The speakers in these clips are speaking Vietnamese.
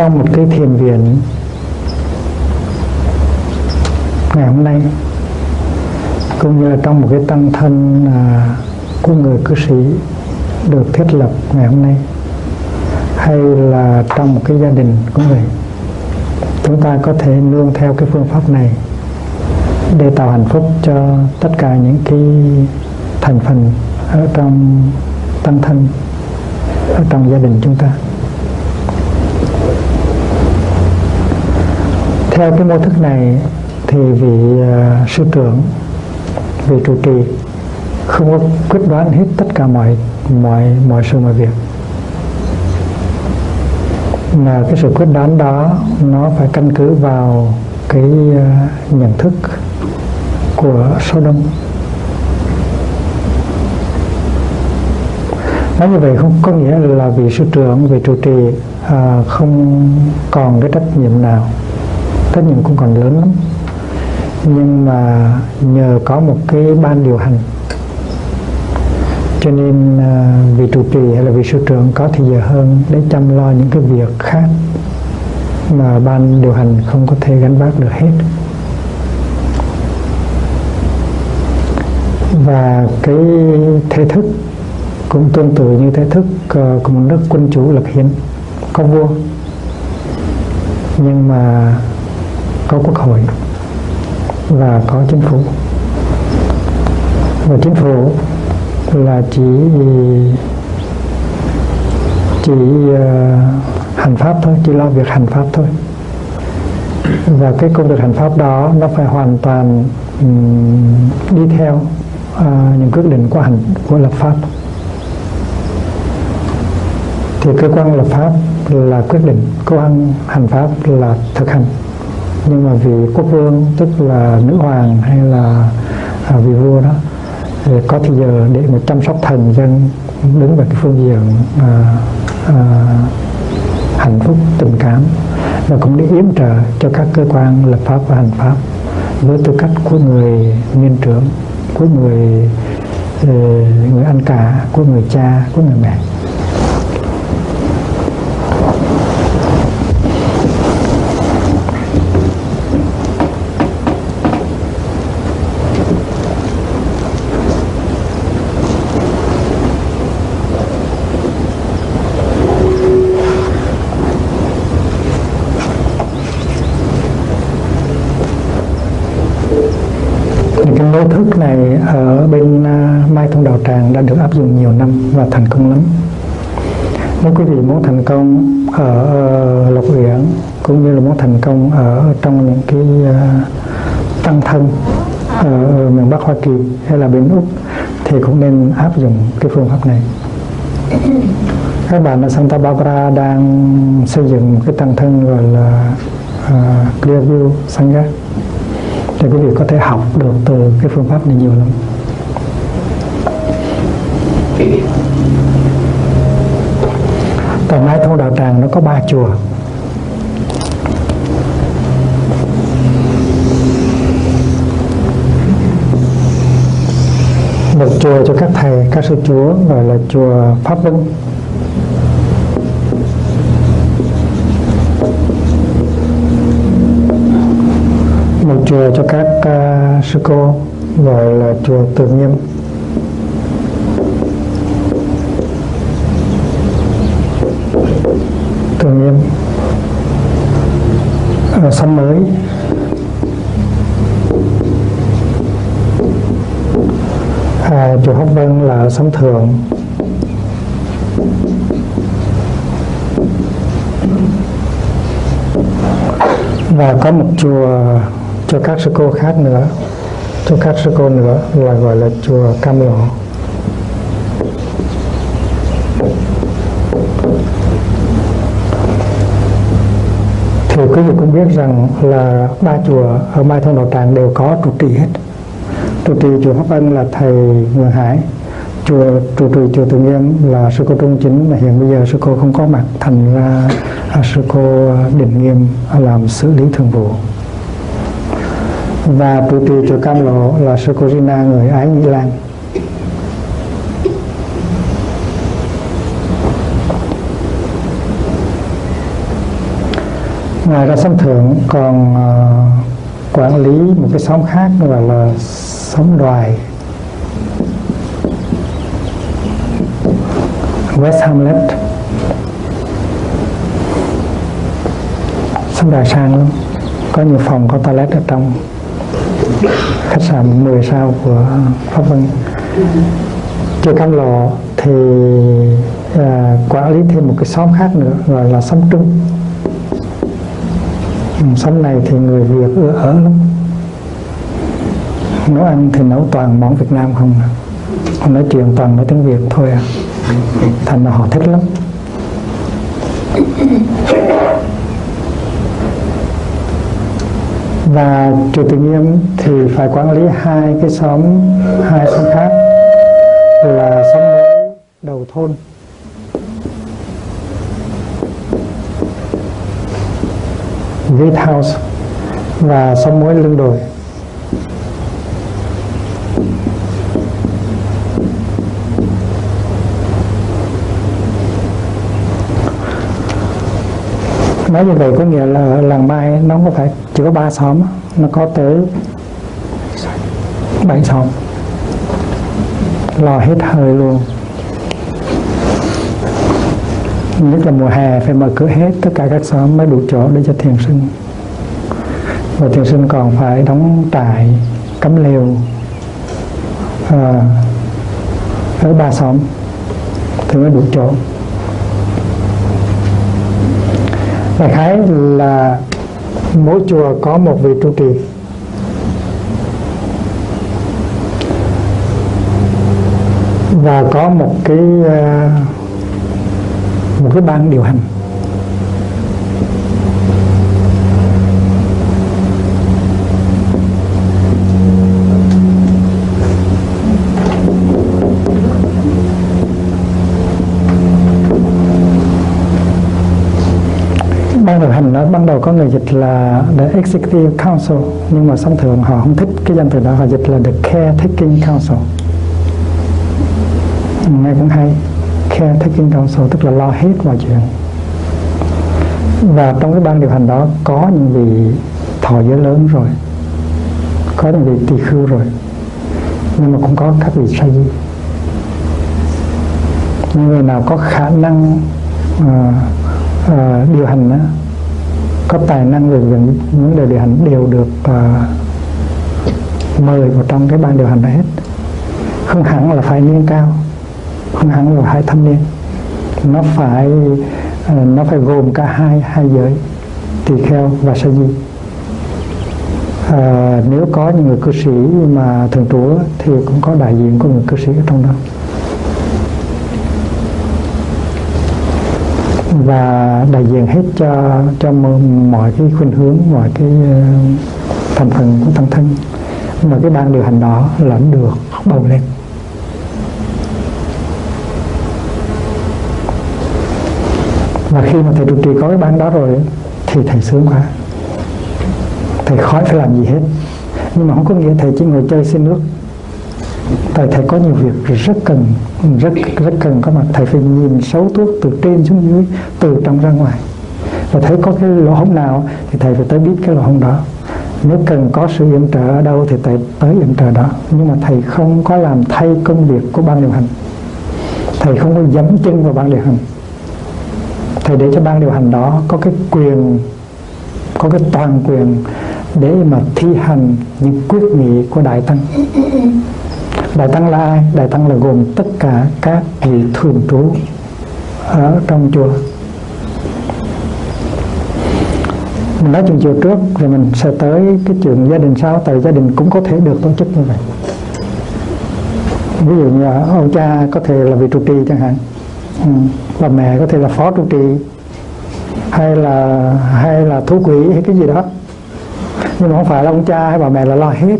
Trong một cái thiền viện ngày hôm nay cũng như là trong một cái tăng thân à, của người cư sĩ được thiết lập ngày hôm nay hay là trong một cái gia đình của người chúng ta có thể nương theo cái phương pháp này để tạo hạnh phúc cho tất cả những cái thành phần ở trong tăng thân ở trong gia đình chúng ta. Theo cái mô thức này thì vị uh, sư trưởng vị trụ trì không có quyết đoán hết tất cả mọi mọi mọi sự mọi việc. Mà cái sự quyết đoán đó nó phải căn cứ vào cái uh, nhận thức của số đông. Nói như vậy không có nghĩa là vị sư trưởng vị trụ trì uh, không còn cái trách nhiệm nào trách nhiệm cũng còn lớn lắm. Nhưng mà nhờ có một cái ban điều hành. Cho nên à, vị trụ trì hay là vị sư trưởng có thì giờ hơn để chăm lo những cái việc khác mà ban điều hành không có thể gánh vác được hết. Và cái thể thức cũng tương tự như thể thức ờ, của một nước quân chủ lập hiến, có vua. Nhưng mà có quốc hội và có chính phủ. Và chính phủ là chỉ chỉ uh, hành pháp thôi chỉ lo việc hành pháp thôi. Và cái công việc hành pháp đó nó phải hoàn toàn um, đi theo uh, những quyết định của hành của lập pháp. Thì cơ quan lập pháp là quyết định cơ quan hành pháp là thực hành nhưng mà vị quốc vương tức là nữ hoàng hay là à, vị vua đó thì có thì giờ để mà chăm sóc thần dân đứng về cái phương diện à, à, hạnh phúc tình cảm và cũng để yếm trợ cho các cơ quan lập pháp và hành pháp với tư cách của người niên trưởng của người ờ, người anh cả của người cha của người mẹ mô thức này ở bên uh, Mai Thông Đạo Tràng đã được áp dụng nhiều năm và thành công lắm. Nếu quý vị muốn thành công ở ờ, Lộc Uyển cũng như là muốn thành công ở trong những cái ờ, tăng thân ở miền Bắc Hoa Kỳ hay là bên Úc thì cũng nên áp dụng cái phương pháp này. Các bạn ở Santa Barbara đang xây dựng cái tăng thân gọi là uh, Clearview Sangha thì quý vị có thể học được từ cái phương pháp này nhiều lắm tại Mai thôn Đạo Tràng nó có ba chùa. Một chùa cho các thầy các sư chúa gọi là chùa Pháp Vân. Một chùa cho các uh, sư cô gọi là chùa Từ Nghiêm. Sống thường. Và có một chùa cho các sư cô khác nữa. Cho các sư cô nữa là gọi là chùa Cam Lộ. Thì quý vị cũng biết rằng là ba chùa ở Mai Thông Đạo Tràng đều có trụ trì hết. Trụ trì chùa Pháp Ân là thầy Nguyễn Hải chùa trụ trì chùa Từ Nghiêm là sư cô Trung Chính mà hiện bây giờ sư cô không có mặt thành ra sư cô à, Định Nghiêm à, làm xử lý thường vụ. Và trụ trì chùa Cam Lộ là sư cô Rina người Ái Nhĩ Lan. Ngoài ra sông thượng còn uh, quản lý một cái xóm khác gọi là xóm đoài. West Hamlet. Sông đoài sang lắm có nhiều phòng có toilet ở trong. Khách sạn 10 sao của Pháp Vân. Chưa Cam Lộ thì uh, quản lý thêm một cái xóm khác nữa gọi là xóm Trung. Ừ, xóm này thì người Việt ưa ở lắm. Nấu ăn thì nấu toàn món Việt Nam không. Không nói chuyện toàn nói tiếng Việt thôi à thành ra họ thích lắm. Và chùa tự Nghiêm thì phải quản lý hai cái xóm, hai xóm khác là xóm mới, đầu thôn. Gatehouse và xóm mối lưng đồi. Nói như vậy có nghĩa là làng mai nó có phải chỉ có ba xóm nó có tới bảy xóm. Lo hết hơi luôn. Nhất là mùa hè phải mở cửa hết tất cả các xóm mới đủ chỗ để cho thiền sinh. Và thiền sinh còn phải đóng trại cắm lều à, ở ba xóm thì mới đủ chỗ. Đại khái là mỗi chùa có một vị trụ trì. Và có một cái ờ, một cái ban điều hành ban điều hành nó ban đầu có người dịch là the executive council nhưng mà thông thường họ không thích cái danh từ đó họ dịch là the caretaking council. Nghe cũng hay. Caretaking council tức là lo hết mọi chuyện. Và trong cái ban điều hành đó có những vị thọ giới lớn rồi có những vị tỳ khưu rồi nhưng mà cũng có các vị sa di. Những người nào có khả năng uh, uh, điều hành đó, có tài năng về những vấn đề điều hành đều được uh, mời vào trong cái ban điều hành đó hết. Không hẳn là phải niên cao không hẳn là hai thâm niên. Nó phải à, nó phải gồm cả hai hai giới tỳ kheo và sa di. À, nếu có những người cư sĩ mà thường trú thì cũng có đại diện của người cư sĩ ở trong đó. Và đại diện hết cho cho mọi cái khuynh hướng, mọi cái ờ, thành phần của tăng thân. Mà cái ban điều hành đó lãnh được bầu lên. Và khi mà thầy trụ trì có cái ban đó rồi, thì thầy sướng quá. Thầy khỏi phải làm gì hết. Nhưng mà không có nghĩa thầy chỉ ngồi chơi xin nước tại thầy có nhiều việc rất cần, rất rất cần có mặt. Thầy phải nhìn xấu thuốc từ trên xuống dưới, từ trong ra ngoài. Và thấy có cái lỗ hổng nào thì thầy phải tới biết cái lỗ hổng đó. Nếu cần có sự yểm trợ ở đâu thì thầy tới yểm trợ đó. Nhưng mà thầy không có làm thay công việc của ban điều hành. Thầy không có dẫm chân vào ban điều hành. Thầy để cho ban điều hành đó có cái quyền, có cái toàn quyền để mà thi hành những quyết nghị của đại tăng đại tăng là ai? Đại tăng là gồm tất cả các vị thường trú ở trong chùa. Mình nói chuyện chiều trước, rồi mình sẽ tới cái chuyện gia đình sau, tại gia đình cũng có thể được tổ chức như vậy. Ví dụ như ông cha có thể là vị trụ trì chẳng hạn ừ. bà mẹ có thể là phó trụ trì, hay là hay là thú quỷ hay cái gì đó. Nhưng mà không phải là ông cha hay bà mẹ là lo hết.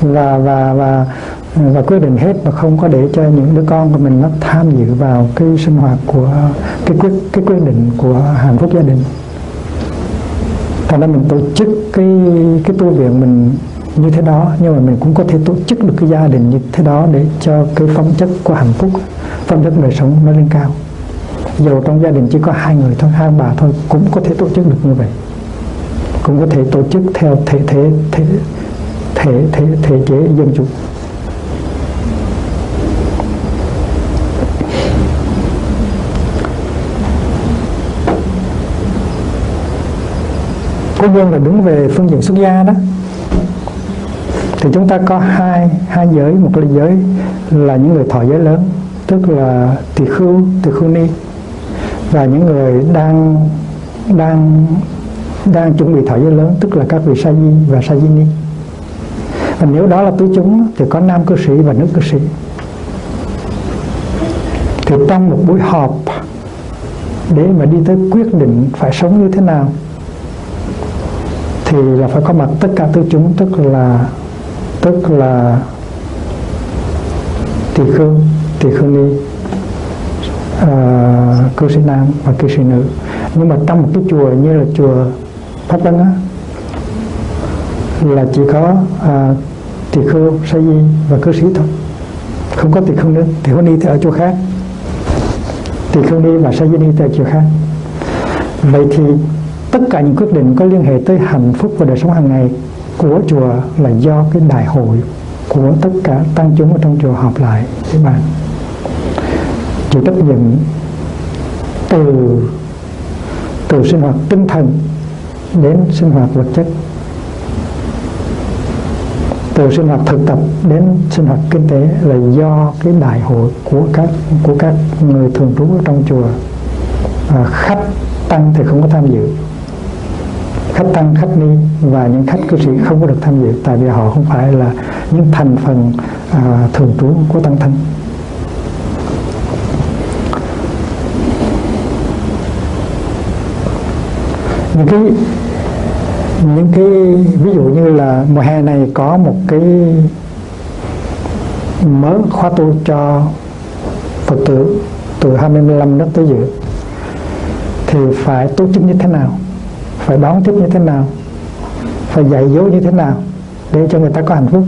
Và và và và quyết định hết và không có để cho những đứa con của mình nó tham dự vào cái sinh hoạt của cái quyết cái quyết định của hạnh phúc gia đình. Thành ra mình tổ chức cái cái tu viện mình như thế đó nhưng mà mình cũng có thể tổ chức được cái gia đình như thế đó để cho cái phẩm chất của hạnh phúc phẩm chất đời sống nó lên cao. Dù trong gia đình chỉ có hai người thôi hai bà thôi cũng có thể tổ chức được như vậy. Cũng có thể tổ chức theo thể thể thể thể thể, thể chế dân chủ. Cố nhiên là đứng về phương diện xuất gia đó. Thì chúng ta có hai hai giới. Một là giới là những người thọ giới lớn, tức là tỳ khưu tỳ khưu ni, và những người đang đang đang chuẩn bị thọ giới lớn, tức là các vị sa di và sa di ni. Và nếu đó là tứ chúng, thì có nam cư sĩ và nữ cư sĩ. Thì trong một buổi họp, để mà đi tới quyết định phải sống như thế nào thì là phải có mặt tất cả tứ chúng tức là tức là tỳ khương, tỳ khưu ni à, cư sĩ nam và cư sĩ nữ. Nhưng mà trong một cái chùa như là chùa pháp đăng á là chỉ có à, tỳ khưu sa di và cư sĩ thôi. Không có tỳ khưu nữa, tỳ khưu ni thì ở chỗ khác. Tỳ khưu ni và sa di ni thì ở chỗ khác. Vậy thì tất cả những quyết định có liên hệ tới hạnh phúc và đời sống hàng ngày của chùa là do cái đại hội của tất cả tăng chúng ở trong chùa họp lại. Để bàn chịu trách nhiệm từ từ sinh hoạt tinh thần đến sinh hoạt vật chất từ sinh hoạt thực tập đến sinh hoạt kinh tế là do cái đại hội của các của các người thường trú ở trong chùa à, khách tăng thì không có tham dự khách tăng khách ni và những khách cư sĩ không có được tham dự. Tại vì họ không phải là những thành phần à, thường trú của tăng thân. Những cái những cái ví dụ như là mùa hè này có một cái mở khóa tu cho Phật tử từ 25 nước tới dự thì phải tổ chức như thế nào? Phải đón tiếp như thế nào phải dạy dỗ như thế nào để cho người ta có hạnh phúc.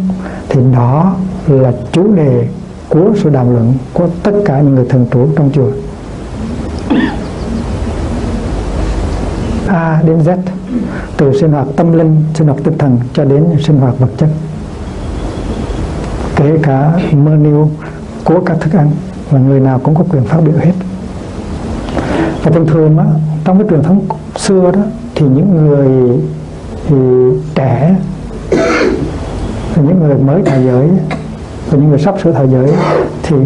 Thì đó là chủ đề của sự đàm luận của tất cả những người thần chủ trong chùa. A đến Z từ sinh hoạt tâm linh, sinh hoạt tinh thần cho đến sinh hoạt vật chất. Kể cả menu của các thức ăn và người nào cũng có quyền phát biểu hết. Và thường thường á, trong cái truyền thống xưa đó thì những người, thì trẻ và những người mới thời giới, và những người sắp sửa thời giới thì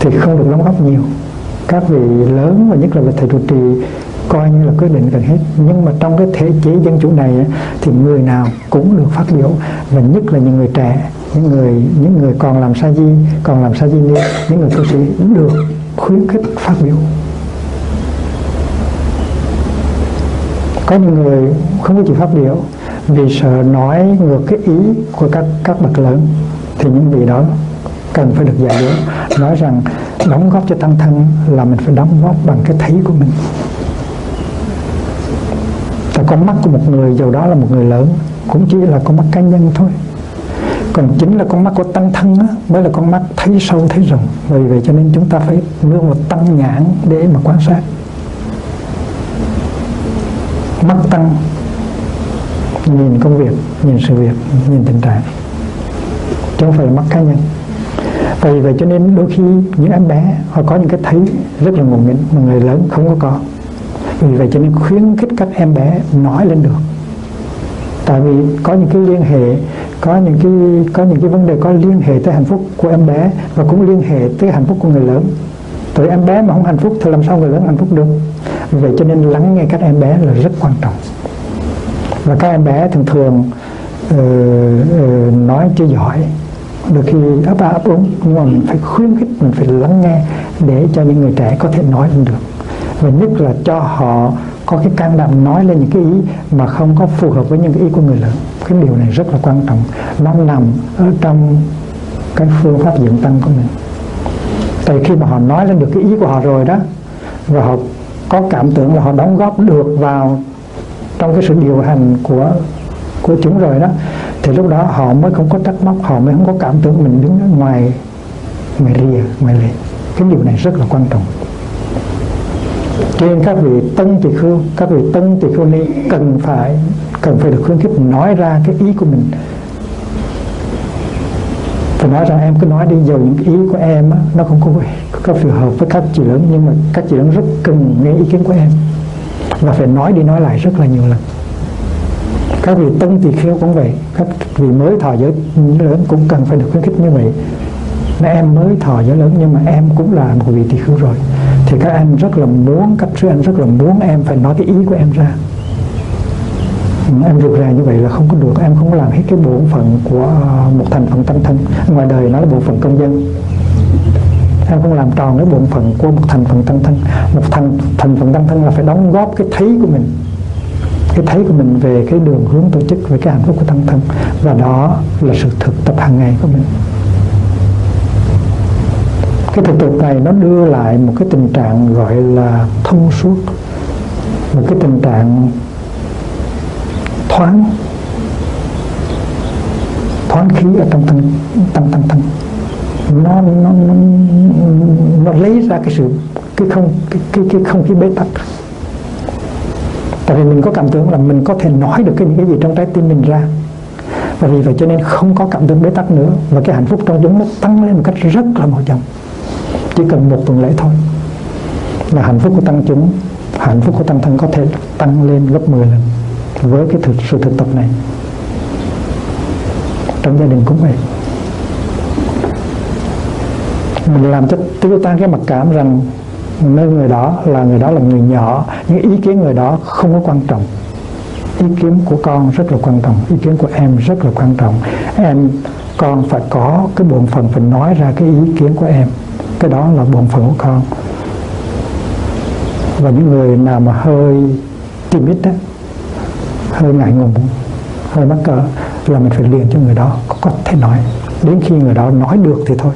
thì không được đóng góp nhiều. Các vị lớn và nhất là thầy trụ trì coi như là quyết định gần hết. Nhưng mà trong cái thể chế dân chủ này thì người nào cũng được phát biểu, và nhất là những người trẻ, những người những người còn làm sa di, còn làm sa di ni, những người tu sĩ cũng được khuyến khích phát biểu. Có những người không có chịu phát biểu vì sợ nói ngược cái ý của các các bậc lớn thì những vị đó cần phải được dạy dỗ nói rằng đóng góp cho tăng thân là mình phải đóng góp bằng cái thấy của mình. Và con mắt của một người giàu đó là một người lớn cũng chỉ là con mắt cá nhân thôi. Còn chính là con mắt của tăng thân á, mới là con mắt thấy sâu thấy rộng. Vì vậy cho nên chúng ta phải luôn một tăng nhãn để mà quan sát mắt tăng, nhìn công việc, nhìn sự việc, nhìn tình trạng. Chứ không phải là mắt cá nhân. Vì vậy cho nên đôi khi những em bé, họ có những cái thấy rất là ngộ nghĩnh mà người lớn không có có. Vì vậy cho nên khuyến khích các em bé nói lên được. Tại vì có những cái liên hệ, có những cái, có những cái vấn đề, có liên hệ tới hạnh phúc của em bé và cũng liên hệ tới hạnh phúc của người lớn. Tại em bé mà không hạnh phúc thì làm sao người lớn hạnh phúc được? Vậy cho nên lắng nghe các em bé là rất quan trọng. Và các em bé thường thường uh, uh, nói chưa giỏi. Đôi khi ấp ba ấp úng nhưng mà mình phải khuyến khích mình phải lắng nghe để cho những người trẻ có thể nói lên được. Và nhất là cho họ có cái can đảm nói lên những cái ý mà không có phù hợp với những cái ý của người lớn. Cái điều này rất là quan trọng. Nó nằm ở trong cái phương pháp dưỡng tăng của mình. Tại khi mà họ nói lên được cái ý của họ rồi đó và họ có cảm tưởng là họ đóng góp được vào trong cái sự điều hành của của chúng rồi đó, thì lúc đó họ mới không có trách móc họ mới không có cảm tưởng mình đứng ở ngoài ngoài rìa, ngoài lề. Cái điều này rất là quan trọng. Cho nên các vị tân tỳ khưu, các vị tân tỳ khưu ni cần phải cần phải được khuyến khích nói ra cái ý của mình phải nói rằng em cứ nói đi dù những ý của em á, nó không có có phù hợp với các chị lớn nhưng mà các chị lớn rất cần nghe ý kiến của em. Và phải nói đi nói lại rất là nhiều lần. Các vị tân tỳ kheo cũng vậy các vị mới thọ giới lớn cũng cần phải được khuyến khích như vậy. Mà em mới thọ giới lớn nhưng mà em cũng là một vị tỳ kheo rồi. Thì các anh rất là muốn các sư anh rất là muốn em phải nói cái ý của em ra em rụt rè như vậy là không có được. Em không có làm hết cái bổn phận của ờ, một thành phần tâm thân. Ngoài đời nó là bộ phận công dân. Em không làm tròn cái bổn phận của một thành phần tâm thân. Một thành thành phần tâm thân là phải đóng góp cái thấy của mình. Cái thấy của mình về cái đường hướng tổ chức, về cái hạnh phúc của tâm thân. Và đó là sự thực tập hàng ngày của mình. Cái thực tập này nó đưa lại một cái tình trạng gọi là thông suốt. Một cái tình trạng thoáng. Thoáng khí ở trong thân tâm tâm thân nó nó nó nó lấy ra cái sự cái không cái cái, cái không khí bế tắc. Tại vì mình có cảm tưởng là mình có thể nói được cái những cái gì trong trái tim mình ra. Và vì vậy cho nên không có cảm tưởng bế tắc nữa. Và cái hạnh phúc trong chúng nó tăng lên một cách rất là mau chóng. Chỉ cần một tuần lễ thôi là hạnh phúc của tăng chúng hạnh phúc của tăng thân có thể tăng lên gấp 10 lần với cái thực, sự thực tập này. Trong gia đình cũng vậy. Mình làm cho tiêu tan cái mặc cảm rằng nơi người đó là người đó là người nhỏ. Những ý kiến người đó không có quan trọng. Ý kiến của con rất là quan trọng. Ý kiến của em rất là quan trọng. Em, con phải có cái bổn phận phải nói ra cái ý kiến của em. Cái đó là bổn phận của con. Và những người nào mà hơi timid đó hơi ngại ngùng. Hơi mắc cỡ là mình phải liền cho người đó có, thể nói. Đến khi người đó nói được thì thôi.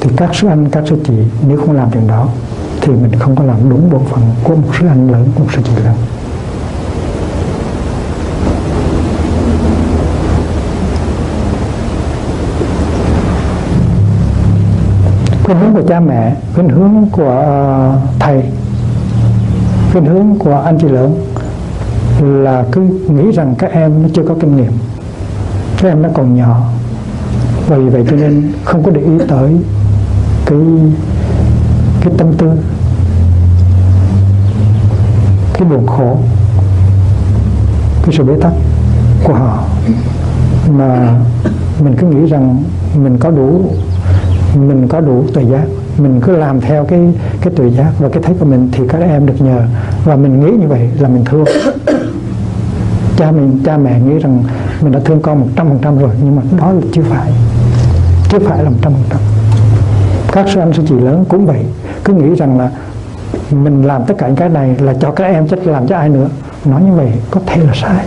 Thì các sư anh các sư chị nếu không làm chuyện đó thì mình không có làm đúng bổn phận của một sư anh lớn một sư chị lớn. Khuynh hướng của cha mẹ khuynh hướng của ờ, thầy khuynh hướng của anh chị lớn là cứ nghĩ rằng các em nó chưa có kinh nghiệm, các em nó còn nhỏ. Và vì vậy cho nên không có để ý tới cái cái tâm tư, cái buồn khổ, cái sự bế tắc của họ. Mà mình cứ nghĩ rằng mình có đủ, mình có đủ tuệ giác, mình cứ làm theo cái cái tuệ giác và cái thấy của mình thì các em được nhờ. Và mình nghĩ như vậy là mình thương cha mình, cha mẹ nghĩ rằng mình đã thương con một trăm phần trăm rồi, nhưng mà đó là chưa phải. Chưa phải là một trăm phần trăm. Các sư anh sư chị lớn cũng vậy. Cứ nghĩ rằng là mình làm tất cả những cái này là cho các em chứ làm cho ai nữa. Nói như vậy có thể là sai.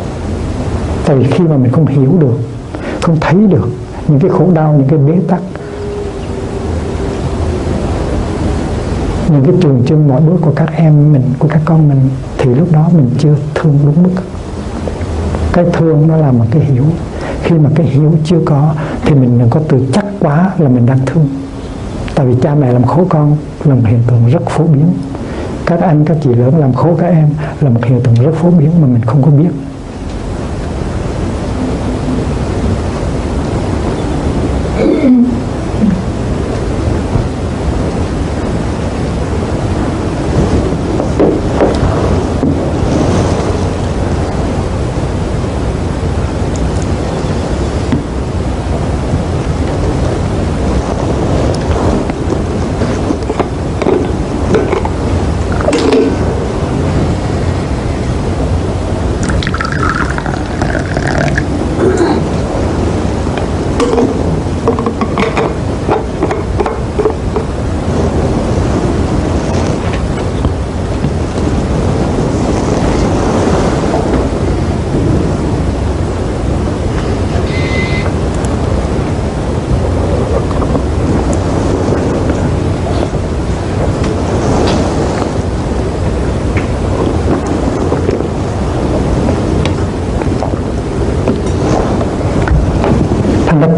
Tại vì khi mà mình không hiểu được, không thấy được những cái khổ đau, những cái bế tắc, những cái trường chân mọi bước của các em mình, của các con mình, thì lúc đó mình chưa thương đúng mức cái thương nó là một cái hiểu. Khi mà cái hiểu chưa có, thì mình đừng có tự chắc quá là mình đang thương. Tại vì cha mẹ làm khổ con là một hiện tượng rất phổ biến. Các anh, các chị lớn làm khổ các em là một hiện tượng rất phổ biến mà mình không có biết.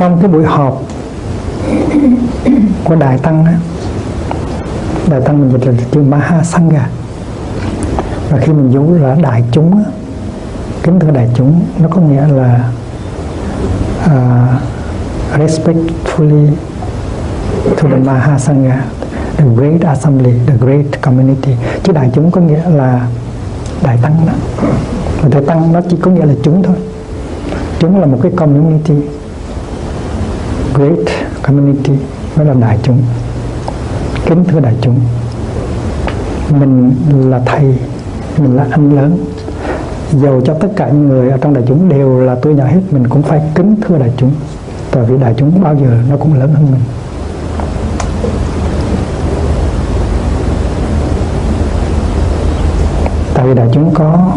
Trong cái buổi họp của đại tăng á đại tăng mình dịch là chữ maha sangha. Và khi mình dùng là đại chúng á, kính thưa đại chúng nó có nghĩa là uh, respectfully to the Mahasangha the great assembly the great community. Chứ đại chúng có nghĩa là đại tăng đó. Và đại tăng nó chỉ có nghĩa là chúng thôi. Chúng là một cái community great community nó là đại chúng, kính thưa đại chúng. Mình là thầy, mình là anh lớn. Dầu cho tất cả những người ở trong đại chúng đều là tôi nhỏ hết, mình cũng phải kính thưa đại chúng. Tại vì đại chúng bao giờ nó cũng lớn hơn mình. Tại vì đại chúng có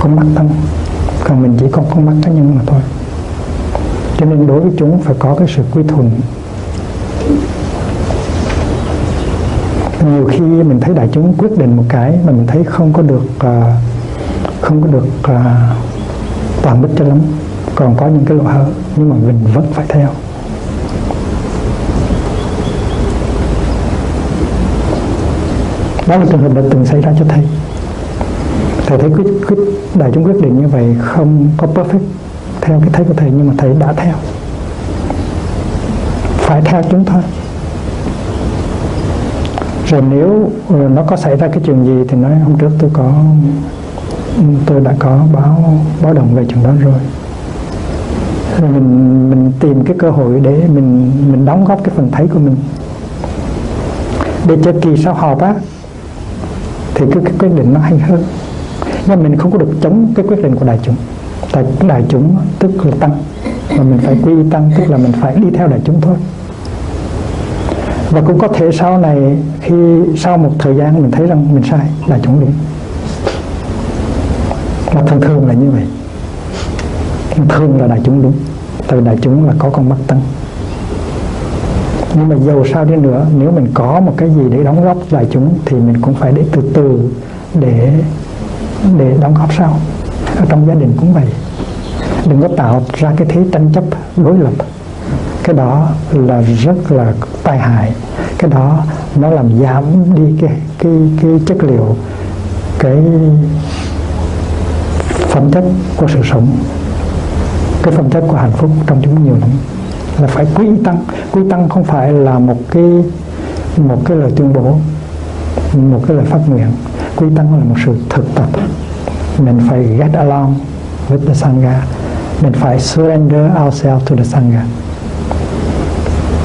con mắt tâm còn mình chỉ có con mắt cá nhân mà thôi cho nên đối với chúng phải có cái sự quy thuận nhiều khi mình thấy đại chúng quyết định một cái mà mình thấy không có được à, không có được à, toàn bích cho lắm. Còn có những cái lỗ hở nhưng mà mình vẫn phải theo. Đó là trường hợp đã từng xảy ra cho thầy. Thầy thấy quyết, quyết đại chúng quyết định như vậy không có perfect theo cái thấy của thầy nhưng mà thầy đã theo. Phải theo chúng thôi rồi nếu ờ, nó có xảy ra cái chuyện gì thì nói hôm trước tôi có tôi đã có báo báo động về chuyện đó rồi. Rồi mình mình tìm cái cơ hội để mình mình đóng góp cái phần thấy của mình. Để cho kỳ sau họp á thì cái, cái quyết định nó hay hơn. Nhưng mình không có được chống cái quyết định của đại chúng tại đại chúng, tức là tăng. Mà mình phải quy tăng, tức là mình phải đi theo đại chúng thôi. Và cũng có thể sau này, khi sau một thời gian mình thấy rằng mình sai là chúng đúng mà thường thường là như vậy. Thường là đại chúng đúng. Tại vì đại chúng là có con mắt tăng. Nhưng mà dầu sao đi nữa, nếu mình có một cái gì để đóng góp đại chúng, thì mình cũng phải để từ từ để để đóng góp sau ở trong gia đình cũng vậy. Đừng có tạo ra cái thế tranh chấp, đối lập. Cái đó là rất là tai hại. Cái đó nó làm giảm đi cái cái cái chất liệu, cái phẩm chất của sự sống. Cái phẩm chất của hạnh phúc trong chúng nhiều lắm. Là phải quy tăng. Quy tăng không phải là một cái một cái lời tuyên bố, một cái lời phát nguyện. Quy tăng là một sự thực tập mình phải get along with the sangha. Mình phải surrender ourselves to the sangha.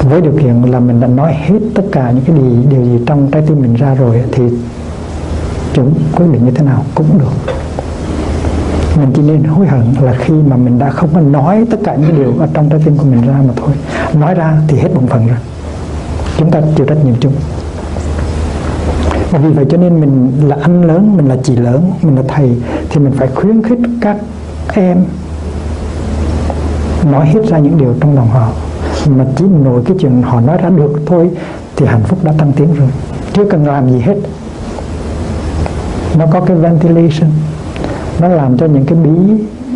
Với điều kiện là mình đã nói hết tất cả những cái gì điều gì trong trái tim mình ra rồi thì chúng quyết định như thế nào cũng được. Mình chỉ nên hối hận là khi mà mình đã không có nói tất cả những điều ở trong trái tim của mình ra mà thôi. Nói ra thì hết bổn phận rồi. Chúng ta chịu trách nhiệm chung. Và vì vậy cho nên mình là anh lớn, mình là chị lớn, mình là thầy thì mình phải khuyến khích các em nói hết ra những điều trong lòng họ. Mà chỉ nổi cái chuyện họ nói ra được thôi thì hạnh phúc đã tăng tiến rồi. Chưa cần làm gì hết. Nó có cái ventilation. Nó làm cho những cái bí,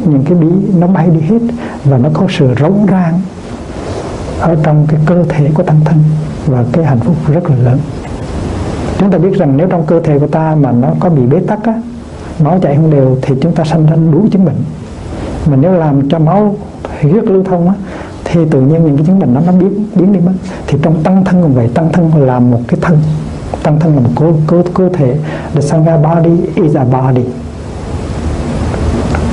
những cái bí nó bay đi hết và nó có sự rỗng rang ở trong cái cơ thể của tăng thân và cái hạnh phúc rất là lớn. Chúng ta biết rằng nếu trong cơ thể của ta mà nó có bị bế tắc á máu chảy không đều thì chúng ta sanh ra đủ chứng bệnh. Mà nếu làm cho máu huyết lưu thông á, thì tự nhiên những cái chứng bệnh đó nó biến biến đi mất. Thì trong tăng thân cũng vậy, tăng thân là một cái thân. Tăng thân là một cơ cơ cơ thể the sangha body is a body.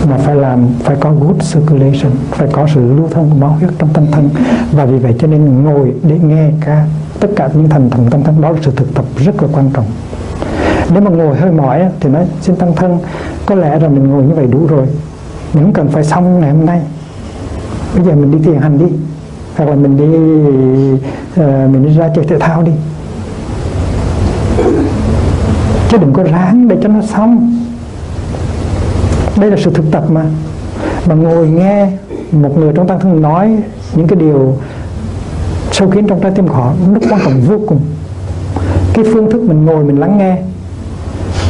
Mà phải làm, phải có good circulation, phải có sự lưu thông của máu huyết trong tâm thân. Và vì vậy cho nên ngồi để nghe ca, tất cả những thành thần tâm thân đó là sự thực tập rất là quan trọng nếu mà ngồi hơi mỏi thì nói xin tăng thân có lẽ là mình ngồi như vậy đủ rồi. Mình không cần phải xong ngày hôm nay. Bây giờ mình đi thiền hành đi hoặc là mình đi uh, mình đi ra chơi thể thao đi. Chứ đừng có ráng để cho nó xong. Đây là sự thực tập mà. Mà ngồi nghe một người trong tăng thân nói những cái điều sâu kín trong trái tim họ nó quan trọng vô cùng. Cái phương thức mình ngồi mình lắng nghe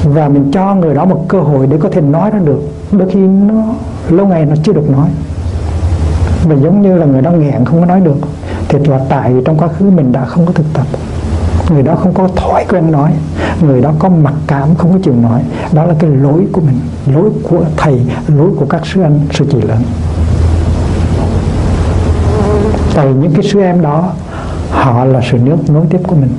và mình cho người đó một cơ hội để có thể nói ra được. Đôi khi nó, lâu ngày nó chưa được nói. Và giống như là người đó nghẹn, không có nói được. Thì là tại vì trong quá khứ mình đã không có thực tập. Người đó không có thói quen nói. Người đó có mặc cảm, không có chịu nói. Đó là cái lỗi của mình. Lỗi của thầy, lỗi của các sư anh, sư chị lớn. Tại những cái sư em đó, họ là sự nước nối tiếp của mình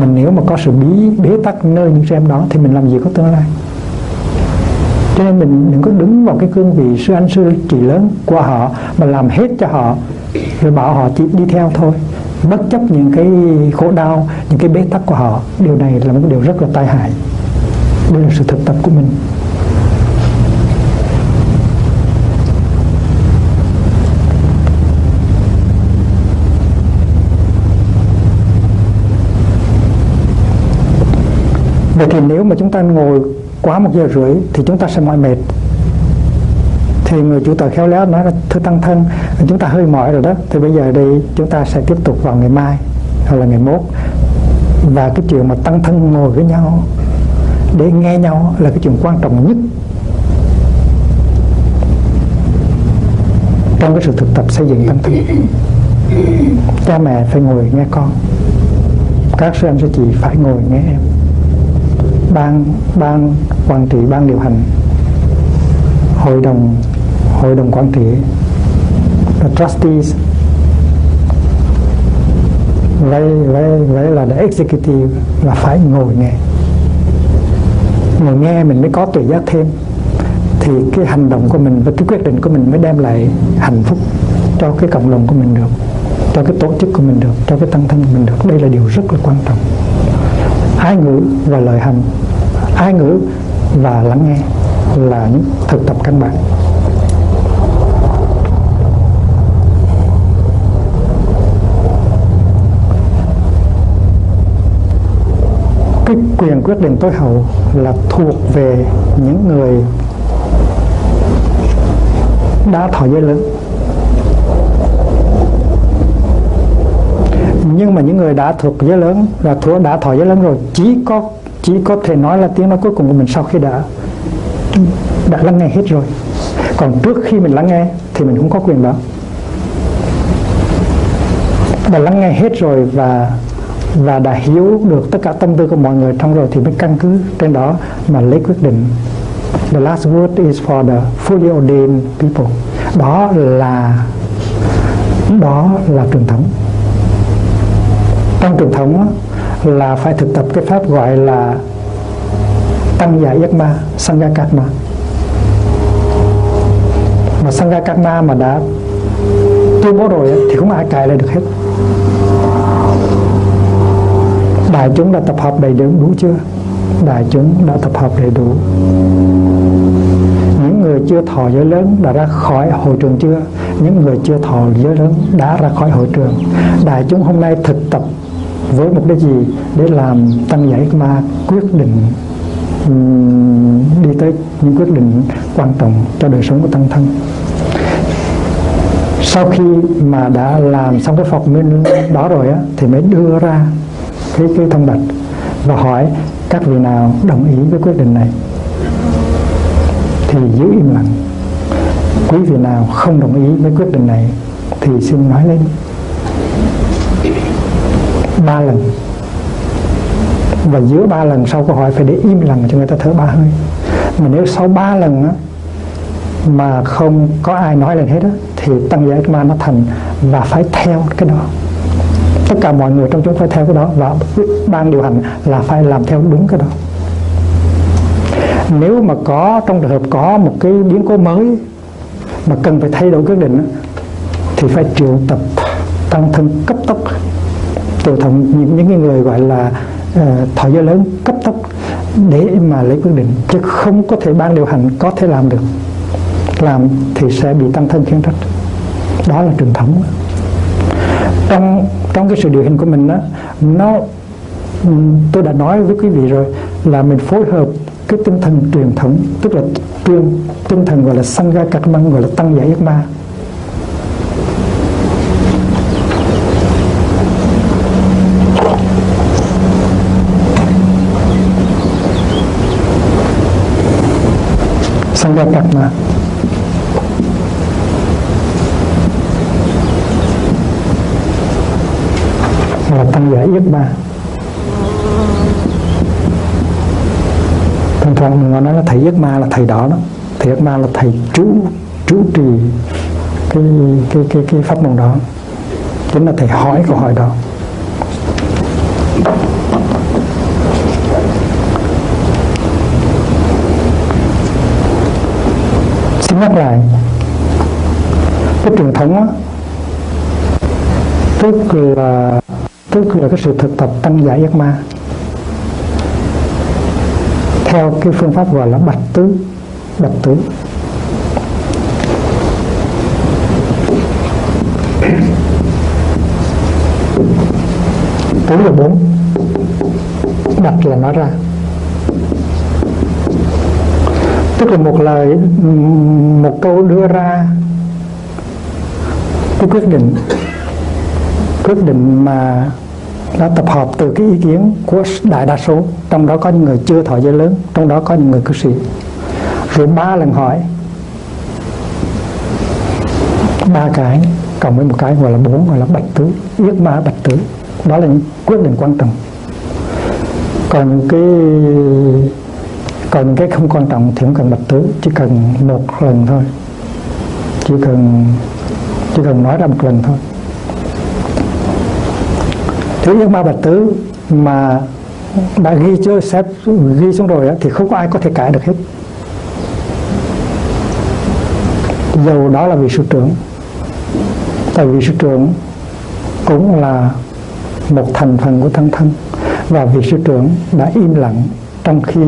mình nếu mà có sự bí bế tắc nơi những sư em đó thì mình làm gì có tương lai? Cho nên mình đừng có đứng vào cái cương vị sư anh sư chị lớn của họ mà làm hết cho họ rồi bảo họ chỉ đi theo thôi. Bất chấp những cái khổ đau, những cái bế tắc của họ, điều này là một điều rất là tai hại. Đây là sự thực tập của mình. Vậy thì nếu mà chúng ta ngồi quá một giờ rưỡi thì chúng ta sẽ mỏi mệt. Thì người chủ tọa khéo léo nói là, thưa tăng thân, chúng ta hơi mỏi rồi đó. Thì bây giờ đây chúng ta sẽ tiếp tục vào ngày mai hoặc là ngày mốt. Và cái chuyện mà tăng thân ngồi với nhau để nghe nhau là cái chuyện quan trọng nhất trong cái sự thực tập xây dựng tăng thân. Cha mẹ phải ngồi nghe con. Các sư anh sư chị phải ngồi nghe em ban ban quản trị, ban điều hành. Hội đồng hội đồng quản trị, the trustees vậy vậy vậy là the executive là phải ngồi nghe. Ngồi nghe mình mới có tự giác thêm. Thì cái hành động của mình và cái quyết định của mình mới đem lại hạnh phúc cho cái cộng đồng của mình được, cho cái tổ chức của mình được, cho cái tăng thân của mình được. Đây là điều rất là quan trọng ái ngữ và lời hành. Ái ngữ và lắng nghe là những thực tập căn bản. Cái quyền quyết định tối hậu là thuộc về những người đã thọ giới lớn. Nhưng mà những người đã thuộc giới lớn là thuộc đã thọ giới lớn rồi, chỉ có chỉ có thể nói là tiếng nói cuối cùng của mình sau khi đã đã lắng nghe hết rồi. Còn trước khi mình lắng nghe thì mình không có quyền đó. Đã lắng nghe hết rồi và và đã hiểu được tất cả tâm tư của mọi người trong rồi thì mới căn cứ trên đó mà lấy quyết định. The last word is for the fully ordained people. Đó là đó là truyền thống trong truyền thống là phải thực tập cái pháp gọi là tăng dạ giải yết ma, sangha ma. Mà sangha ma mà đã tuyên bố rồi thì không ai cài lại được hết. Đại chúng đã tập hợp đầy đủ đủ chưa? Đại chúng đã tập hợp đầy đủ. Những người chưa thọ giới lớn đã ra khỏi hội trường chưa? Những người chưa thọ giới lớn đã ra khỏi hội trường. Đại chúng hôm nay thực tập với mục đích gì để làm tăng giải ma quyết định đi tới những quyết định quan trọng cho đời sống của tăng thân? Sau khi mà đã làm xong cái phật minh đó rồi á, thì mới đưa ra cái cái thông bạch và hỏi các vị nào đồng ý với quyết định này. Thì giữ im lặng. Quý vị nào không đồng ý với quyết định này thì xin nói lên ba lần. Và giữa ba lần sau câu hỏi phải để im lặng cho người ta thở ba hơi. Mà nếu sau ba lần á, mà không có ai nói lên hết á, thì tăng giải ma nó thành và phải theo cái đó. Tất cả mọi người trong chúng phải theo cái đó và ban điều hành là phải làm theo đúng cái đó. Nếu mà có trong trường hợp có một cái biến cố mới mà cần phải thay đổi quyết định thì phải triệu tập tăng thân cấp tốc triệu tập những, những người gọi là uh, thọ giới lớn cấp tốc để mà lấy quyết định chứ không có thể ban điều hành có thể làm được. Làm thì sẽ bị tăng thân khiến trách đó là truyền thống. Trong trong cái sự điều hành của mình đó nó tôi đã nói với quý vị rồi là mình phối hợp cái tinh thần truyền thống tức là truyền tinh thần gọi là sanh ra các măng gọi là tăng giải ước ma. จะกลับมา là tăng giả yết ba. Thường thường mình nói là thầy yết ma là thầy đó đó. Thầy yết ma là thầy trú trú trì cái cái cái cái pháp môn đó. Chính là thầy hỏi câu hỏi đó. Cái truyền thống á, tức là tức là cái sự thực tập tăng giải giác ma. Theo cái phương pháp gọi là bạch tứ bạch tứ. Tứ là bốn. Bạch là nói ra. Tức là một lời một câu đưa ra cái quyết định quyết định mà đã tập hợp từ cái ý kiến của đại đa số, trong đó có những người chưa thọ giới lớn, trong đó có những người cư sĩ. Rồi ba lần hỏi, ba cái, cộng với một cái gọi là bốn, gọi là bạch tứ, yết ma bạch tứ. Đó là những quyết định quan trọng. Còn cái còn cái không quan trọng thì không cần bạch tứ, chỉ cần một lần thôi. Chỉ cần chỉ cần nói ra một lần thôi. Thế nhưng ma bạch tứ mà đã ghi chưa xếp ghi xuống rồi thì không có ai có thể cãi được hết. Dầu đó là vị sư trưởng. Tại vì sư trưởng cũng là một thành phần của thân thân. Và vị sư trưởng đã im lặng trong khi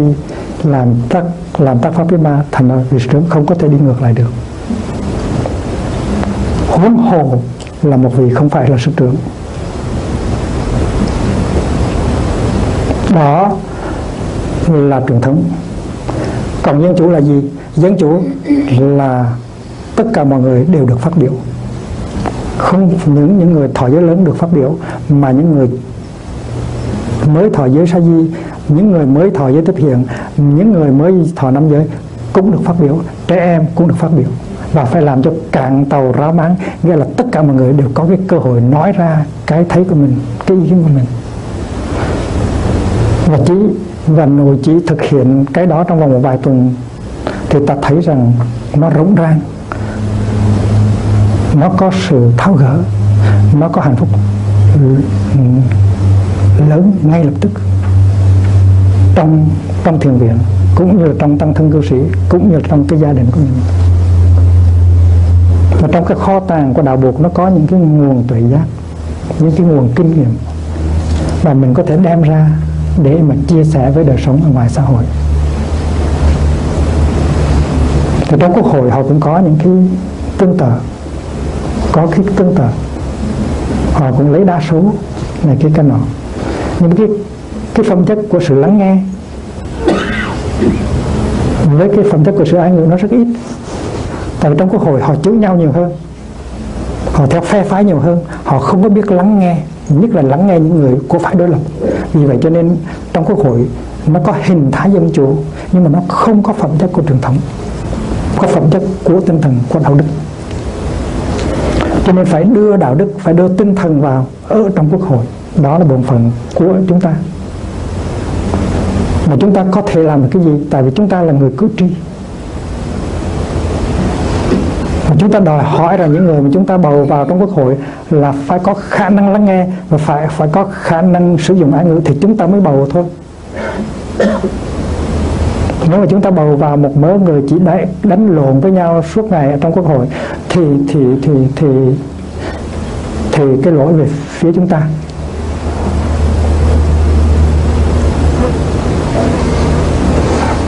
làm tác làm tác pháp với ma, thành ra vị sư trưởng không có thể đi ngược lại được huống hồ là một vị không phải là sư trưởng. Đó là truyền thống. Còn dân chủ là gì? Dân chủ là tất cả mọi người đều được phát biểu. Không những những người thọ giới lớn được phát biểu, mà những người mới thọ giới sa di, những người mới thọ giới tiếp hiện, những người mới thọ năm giới cũng được phát biểu, trẻ em cũng được phát biểu và phải làm cho cạn tàu ráo máng nghĩa là tất cả mọi người đều có cái cơ hội nói ra cái thấy của mình, cái ý kiến của mình. Và chỉ, và nội chỉ thực hiện cái đó trong vòng một vài tuần thì ta thấy rằng nó rỗng rang. Nó có sự tháo gỡ, nó có hạnh phúc lớn ngay lập tức trong trong thiền viện, cũng như trong tăng thân cư sĩ, cũng như trong cái gia đình của mình và trong cái kho tàng của đạo buộc nó có những cái nguồn tuệ giác, những cái nguồn kinh nghiệm mà mình có thể đem ra để mà chia sẻ với đời sống ở ngoài xã hội. Thì trong quốc hội họ cũng có những cái tương tự, có cái tương tự. Họ cũng lấy đa số này cái cái nọ. Nhưng cái cái phẩm chất của sự lắng nghe với cái phẩm chất của sự ai ngữ nó rất ít tại vì trong quốc hội họ chửi nhau nhiều hơn. Họ theo phe phái nhiều hơn. Họ không có biết lắng nghe, nhất là lắng nghe những người của phái đối lập. Vì vậy cho nên trong quốc hội nó có hình thái dân chủ, nhưng mà nó không có phẩm chất của truyền thống, có phẩm chất của tinh thần của đạo đức. Cho nên phải đưa đạo đức, phải đưa tinh thần vào ở trong quốc hội. Đó là bổn phận của chúng ta. Mà chúng ta có thể làm được cái gì? Tại vì chúng ta là người cử tri mà chúng ta đòi hỏi rằng những người mà chúng ta bầu vào trong quốc hội là phải có khả năng lắng nghe và phải phải có khả năng sử dụng ái ngữ thì chúng ta mới bầu thôi. Nếu mà chúng ta bầu vào một mớ người chỉ đánh, đánh lộn với nhau suốt ngày ở trong quốc hội thì thì thì thì thì cái lỗi về phía chúng ta.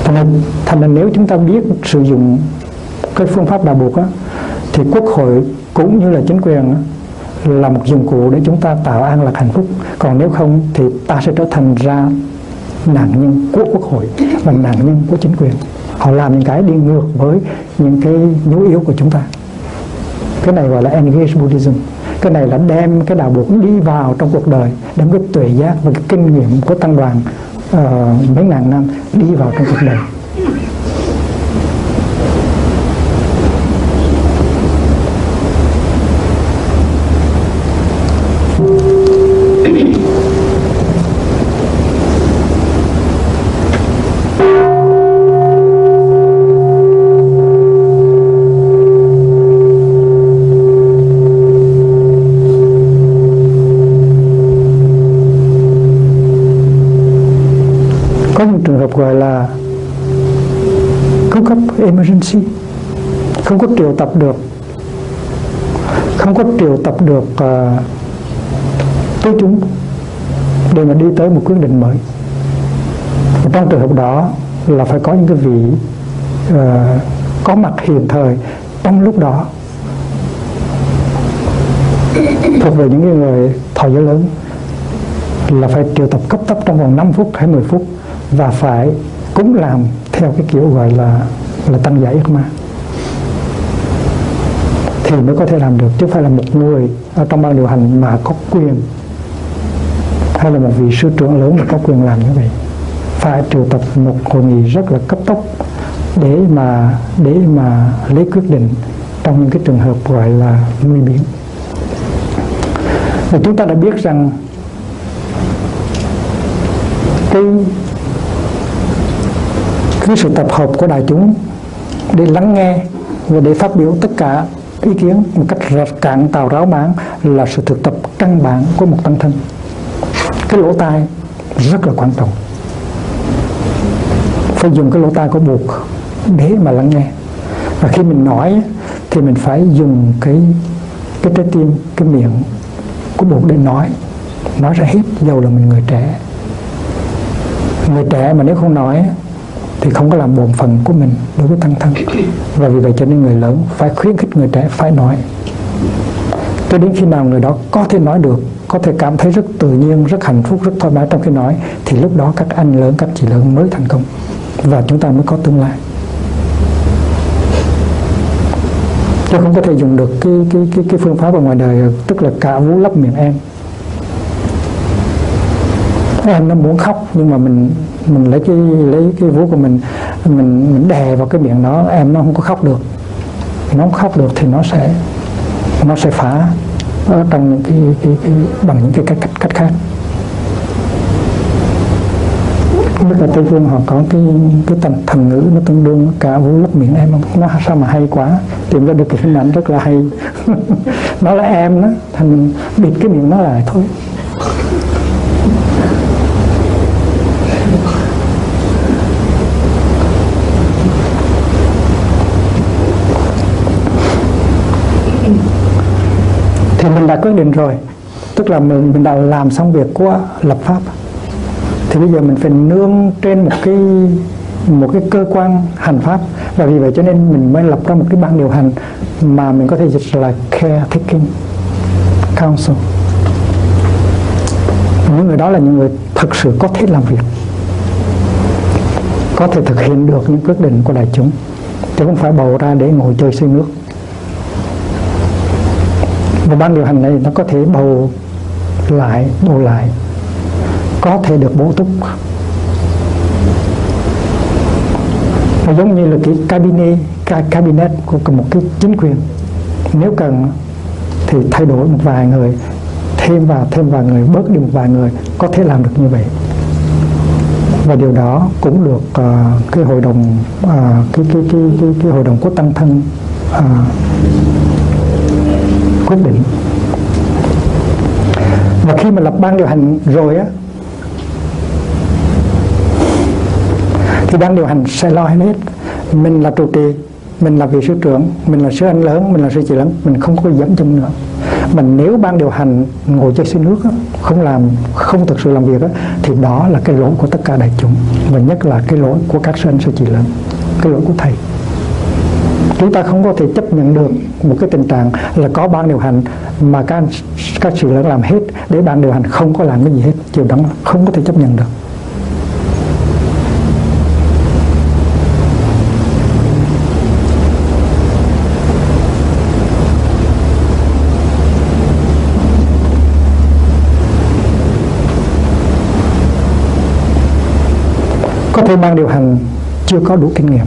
Thành nên, thành nên nếu chúng ta biết sử dụng cái phương pháp đạo buộc á, thì quốc hội cũng như là chính quyền là một dụng cụ để chúng ta tạo an lạc hạnh phúc. Còn nếu không thì ta sẽ trở thành ra nạn nhân của quốc hội và nạn nhân của chính quyền. Họ làm những cái đi ngược với những cái nhu yếu của chúng ta. Cái này gọi là engage Buddhism. Cái này là đem cái đạo buộc đi vào trong cuộc đời đem cái tuệ giác và cái kinh nghiệm của tăng đoàn uh, mấy ngàn năm đi vào trong cuộc đời. Không có triệu tập được không có triệu tập được à, uh, tứ chúng để mà đi tới một quyết định mới. Và trong trường hợp đó là phải có những cái vị uh, có mặt hiện thời trong lúc đó thuộc về những người thọ giới lớn là phải triệu tập cấp tốc trong vòng 5 phút hay 10 phút và phải cũng làm theo cái kiểu gọi là là tăng giải ước ma thì mới có thể làm được, chứ phải là một người ở trong ban điều hành mà có quyền, hay là một vị sư trưởng lớn mà có quyền làm như vậy. Phải triệu tập một hội nghị rất là cấp tốc để mà để mà lấy quyết định trong những cái trường hợp gọi là nguy biến và chúng ta đã biết rằng cái cái sự tập hợp của đại chúng để lắng nghe và để phát biểu tất cả ý kiến một cách rạch cạn tào ráo bán là sự thực tập căn bản của một tăng thân. Cái lỗ tai rất là quan trọng. Phải dùng cái lỗ tai của buộc để mà lắng nghe. Và khi mình nói thì mình phải dùng cái cái trái tim, cái miệng của buộc để nói. Nói ra hết dầu là mình người trẻ. Người trẻ mà nếu không nói thì không có làm bổn phận của mình đối với tăng thân. Và vì vậy cho nên người lớn phải khuyến khích người trẻ phải nói. Cho đến khi nào người đó có thể nói được, có thể cảm thấy rất tự nhiên, rất hạnh phúc, rất thoải mái trong khi nói, thì lúc đó các anh lớn, các chị lớn mới thành công. Và chúng ta mới có tương lai. Chứ không có thể dùng được cái cái cái cái phương pháp ở ngoài đời, tức là cả vú lấp miệng em em nó muốn khóc nhưng mà mình mình lấy cái lấy cái vú của mình mình mình đè vào cái miệng nó em nó không có khóc được. Nó không khóc được thì nó sẽ nó sẽ phá ở trong những cái, cái, cái bằng những cái cách cách, cách khác. Đức là tây phương họ có cái cái thành thành ngữ nó tương đương cả vũ lấp miệng em. Nó sao mà hay quá? Tìm ra được cái hình ảnh rất là hay. Nó là em đó thành bịt cái miệng nó lại thôi. Thì mình đã quyết định rồi. Tức là mình mình đã làm xong việc của lập pháp. Thì bây giờ mình phải nương trên một cái một cái cơ quan hành pháp. Và vì vậy cho nên mình mới lập ra một cái ban điều hành mà mình có thể dịch là caretaking council những người đó là những người thực sự có thể làm việc, có thể thực hiện được những quyết định của đại chúng. Chứ không phải bầu ra để ngồi chơi xơi nước và ban điều hành này nó có thể bầu lại bầu lại. Có thể được bổ túc. Nó giống như là cái cabinet cabinet của một cái chính quyền. Nếu cần thì thay đổi một vài người thêm vào thêm vài người bớt đi một vài người có thể làm được như vậy. Và điều đó cũng được uh, cái hội đồng uh, cái, cái cái cái cái hội đồng quốc tăng thân uh, quyết định. Và khi mà lập ban điều hành rồi á thì ban điều hành sẽ lo hết. Mình là trụ trì mình là vị sư trưởng mình là sư anh lớn mình là sư chị lớn mình không có dẫm chân nữa. Mà nếu ban điều hành ngồi chơi xin nước không làm không thực sự làm việc á, thì đó là cái lỗi của tất cả đại chúng và nhất là cái lỗi của các sư anh sư chị lớn cái lỗi của thầy chúng ta không có thể chấp nhận được một cái tình trạng là có ban điều hành mà các các sự lãnh làm hết để ban điều hành không có làm cái gì hết. Điều đó không có thể chấp nhận được. Có thể ban điều hành chưa có đủ kinh nghiệm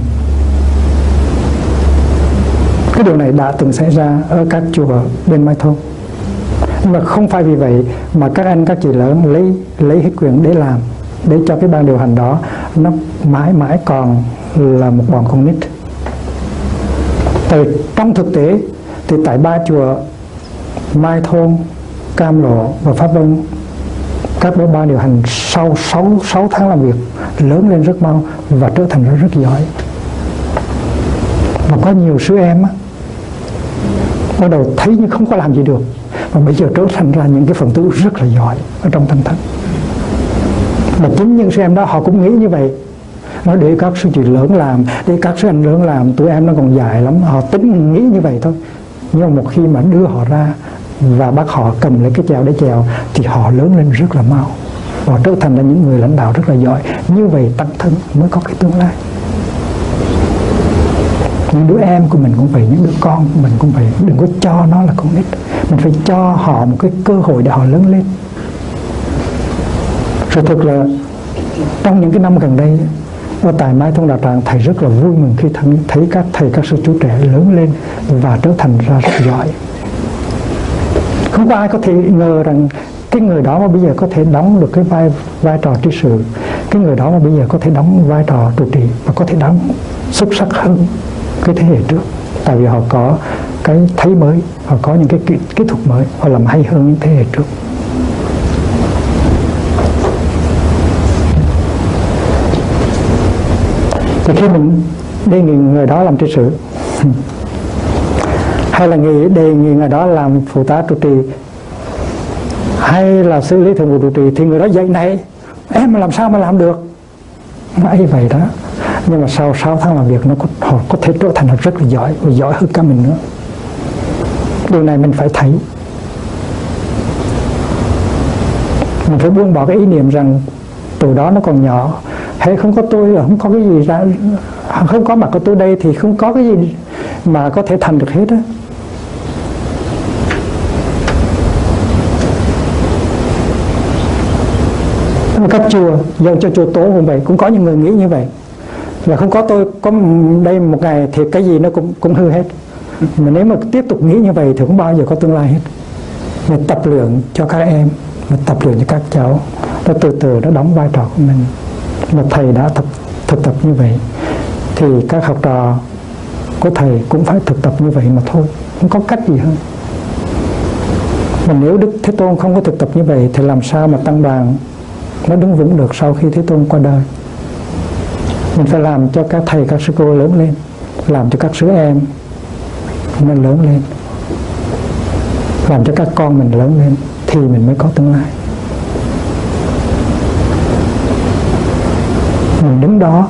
cái điều này đã từng xảy ra ở các chùa bên Mai Thôn. Nhưng mà không phải vì vậy mà các anh các chị lớn lấy lấy hết quyền để làm để cho cái ban điều hành đó nó mãi mãi còn là một bọn con nít. Tại trong thực tế thì tại ba chùa Mai Thôn Cam Lộ và Pháp Vân các bộ ban điều hành sau 6, 6 tháng làm việc lớn lên rất mau và trở thành rất, rất giỏi. Và có nhiều sứ em á bắt đầu thấy như không có làm gì được. Mà bây giờ trở thành ra những cái phần tử rất là giỏi ở trong tâm thánh mà chính những sư em đó họ cũng nghĩ như vậy. Nó để các sư chị lớn làm, để các sư anh lớn làm, tụi em nó còn dài lắm. Họ tính nghĩ như vậy thôi. Nhưng mà một khi mà đưa họ ra và bắt họ cầm lấy cái chèo để chèo, thì họ lớn lên rất là mau. Họ trở thành là những người lãnh đạo rất là giỏi. Như vậy tăng thân mới có cái tương lai những đứa em của mình cũng vậy, những đứa con của mình cũng vậy. Đừng có cho nó là con nít. Mình phải cho họ một cái cơ hội để họ lớn lên. Sự thật là, trong những cái năm gần đây, ở tại Mai Thông Đạo Tràng, thầy rất là vui mừng khi thấy các thầy, các sư chú trẻ lớn lên và trở thành ra rất giỏi. Không có ai có thể ngờ rằng cái người đó mà bây giờ có thể đóng được cái vai vai trò tri sự. Cái người đó mà bây giờ có thể đóng vai trò trụ trì và có thể đóng xuất sắc hơn cái thế hệ trước. Tại vì họ có cái thấy mới họ có những cái kỹ, kỹ thuật mới họ làm hay hơn những thế hệ trước. Thì khi mình đề nghị người đó làm tri sự hay là nghị đề nghị người đó làm phụ tá trụ trì hay là xử lý thường vụ trụ trì thì người đó dạy này em mà làm sao mà làm được? Ấy vậy đó nhưng mà sau 6 tháng làm việc nó có, họ có thể trở thành rất là giỏi và giỏi hơn cả mình nữa. Điều này mình phải thấy. Mình phải buông bỏ cái ý niệm rằng từ đó nó còn nhỏ. Hay không có tôi không có cái gì ra không có mặt của tôi đây thì không có cái gì mà có thể thành được hết á. Các chùa dầu cho chùa tổ cũng vậy cũng có những người nghĩ như vậy là không có tôi có đây một ngày thì cái gì nó cũng cũng hư hết. Mà nếu mà tiếp tục nghĩ như vậy thì không bao giờ có tương lai hết. Mình tập luyện cho các em mình tập luyện cho các cháu. Nó từ từ nó đóng vai trò của mình. Mà thầy đã thực, thực tập như vậy thì các học trò của thầy cũng phải thực tập như vậy mà thôi. Không có cách gì hơn. Mà nếu Đức Thế Tôn không có thực tập như vậy thì làm sao mà tăng đoàn nó đứng vững được sau khi Thế Tôn qua đời? Mình phải làm cho các thầy, các sư cô lớn lên, làm cho các sứ em mình lớn lên, làm cho các con mình lớn lên thì mình mới có tương lai. Mình đứng đó,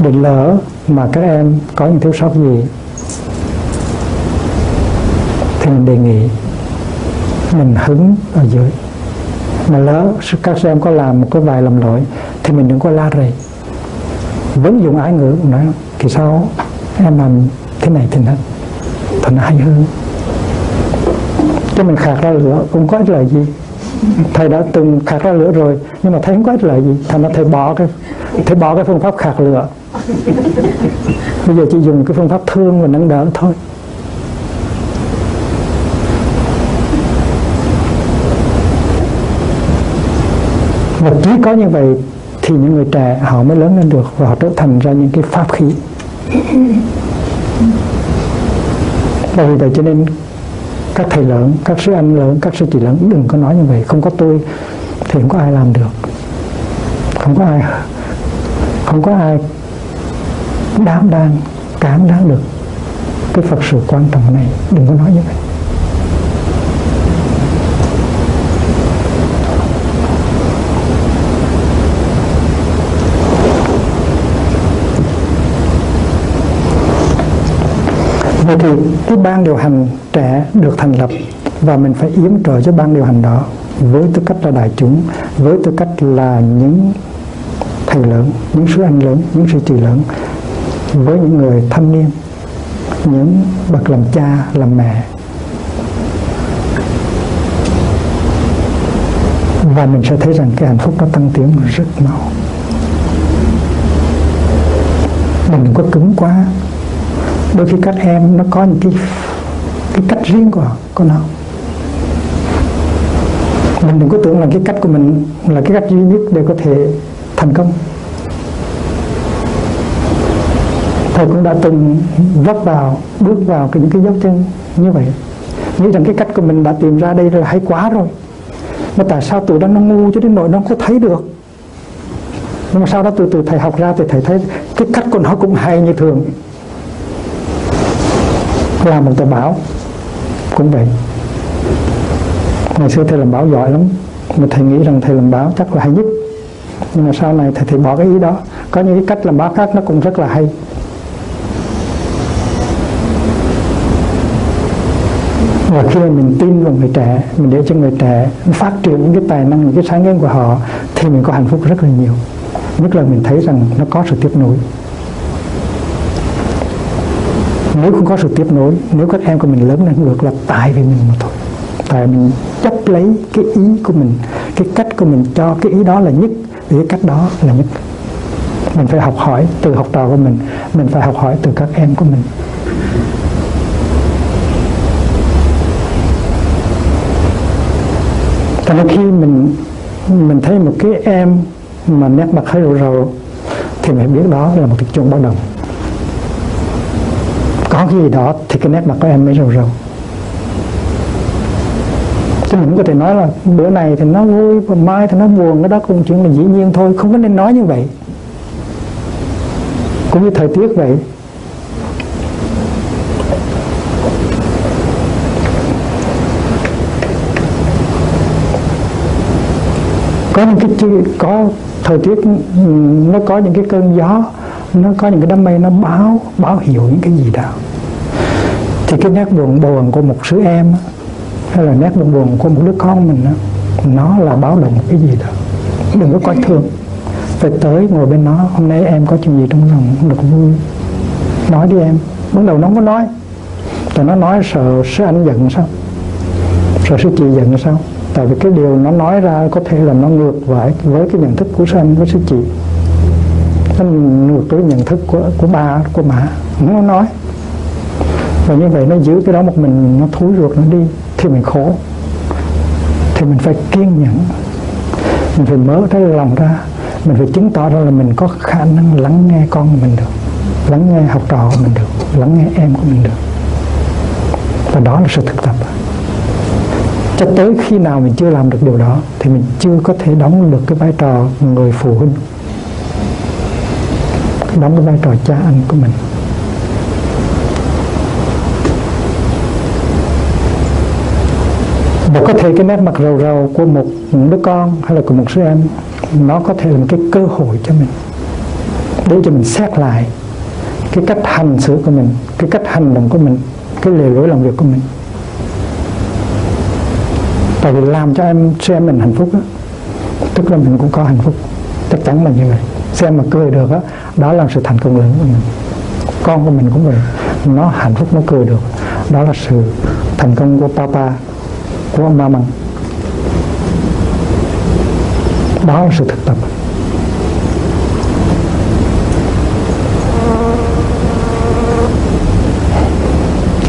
định lỡ mà các em có những thiếu sót gì, thì mình đề nghị mình hứng ở dưới. Mà lỡ các em có làm một cái vài lầm lỗi, thì mình đừng có la rầy vẫn dùng ái ngữ nói, thì sao? Em làm thế này thế này thật là hay hơn. Cho mình khạc ra lửa cũng có ích lợi gì? Thầy đã từng khạc ra lửa rồi, nhưng mà thấy không có ích lợi gì. Thành ra thầy bỏ cái, thầy bỏ cái phương pháp khạc lửa. Bây giờ chỉ dùng cái phương pháp thương và nâng đỡ thôi. Và chỉ có như vậy thì những người trẻ họ mới lớn lên được và họ trở thành ra những cái pháp khí. Bởi vì vậy cho nên các thầy lớn, các sư anh lớn, các sư chị lớn đừng có nói như vậy. Không có tôi thì không có ai làm được. Không có ai, không có ai đảm đang cảm đáng được cái phật sự quan trọng này. Đừng có nói như vậy. Vậy thì cái ban điều hành trẻ được thành lập và mình phải yếm trợ cho ban điều hành đó với tư cách là đại chúng, với tư cách là những thầy lớn, những sư anh lớn, những sư chị lớn, với những người thanh niên, những bậc làm cha, làm mẹ. Và mình sẽ thấy rằng cái hạnh phúc nó tăng tiến rất mau. Mình đừng có cứng quá đôi khi các em nó có những cái cái cách riêng của của nó. Mình đừng có tưởng là cái cách của mình là cái cách duy nhất để có thể thành công. Thầy cũng đã từng vấp vào, bước vào cái, những cái dấu chân như vậy. Nghĩ rằng cái cách của mình đã tìm ra đây là hay quá rồi. Mà tại sao tụi đó nó ngu cho đến nỗi nó không có thấy được? Nhưng mà sau đó từ từ thầy học ra thì thầy thấy cái cách của nó cũng hay như thường làm một tờ báo. Cũng vậy. Ngày xưa thầy làm báo giỏi lắm. Mà thầy nghĩ rằng thầy làm báo chắc là hay nhất. Nhưng mà sau này thầy, thầy bỏ cái ý đó. Có những cái cách làm báo khác nó cũng rất là hay. Và khi mà mình tin vào người trẻ mình để cho người trẻ phát triển những cái tài năng những cái sáng kiến của họ thì mình có hạnh phúc rất là nhiều. Nhất là mình thấy rằng nó có sự tiếp nối nếu không có sự tiếp nối, nếu các em của mình lớn lên ngược là tại vì mình mà thôi tại mình chấp lấy cái ý của mình, cái cách của mình cho cái ý đó là nhất, thì cái cách đó là nhất. Mình phải học hỏi từ học trò của mình mình phải học hỏi từ các em của mình. Cho nên khi mình mình thấy một cái em mà nét mặt hơi rầu rầu, thì mình biết đó là một cái chuông báo động có cái gì đó thì cái nét mặt của em mới rầu rầu. Chứ mình có thể nói là bữa này thì nó vui và mai thì nó buồn, cái đó cũng chuyện là dĩ nhiên thôi, không có nên nói như vậy. Cũng như thời tiết vậy. Có những cái có thời tiết ừ, nó có những cái cơn gió nó có những cái đám mây nó báo báo hiệu những cái gì đó. Thì cái nét buồn buồn của một sứ em hay là nét buồn buồn của một đứa con mình đó, nó là báo động cái gì đó. Đừng có coi thường. Phải tới ngồi bên nó hôm nay em có chuyện gì trong lòng không được vui? Nói đi em. Bắt đầu nó không có nói. Tại nó nói sợ sư anh giận sao? Sợ sư chị giận sao? Tại vì cái điều nó nói ra có thể là nó ngược lại với cái nhận thức của sư anh với sư chị nó ngược với nhận thức của của ba, của mẹ nó nói. Và như vậy nó giữ cái đó một mình, nó thúi ruột, nó đi, thì mình khổ. Thì mình phải kiên nhẫn. Mình phải mở cái lòng ra. Mình phải chứng tỏ ra là mình có khả năng lắng nghe con của mình được. Lắng nghe học trò của mình được. Lắng nghe em của mình được. Và đó là sự thực tập. Cho tới khi nào mình chưa làm được điều đó, thì mình chưa có thể đóng được cái vai trò người phụ huynh đóng cái vai trò cha anh của mình và có thể cái nét mặt rầu rầu của một đứa con hay là của một sư em nó có thể là một cái cơ hội cho mình để cho mình xét lại cái cách hành xử của mình cái cách hành động của mình cái lề lối làm việc của mình tại vì làm cho em xem mình hạnh phúc đó, tức là mình cũng có hạnh phúc chắc chắn là như vậy xem mà cười được á đó là sự thành công lớn của mình. Con của mình cũng vậy. Nó hạnh phúc, nó cười được. Đó là sự thành công của papa, của mama đó là sự thực tập.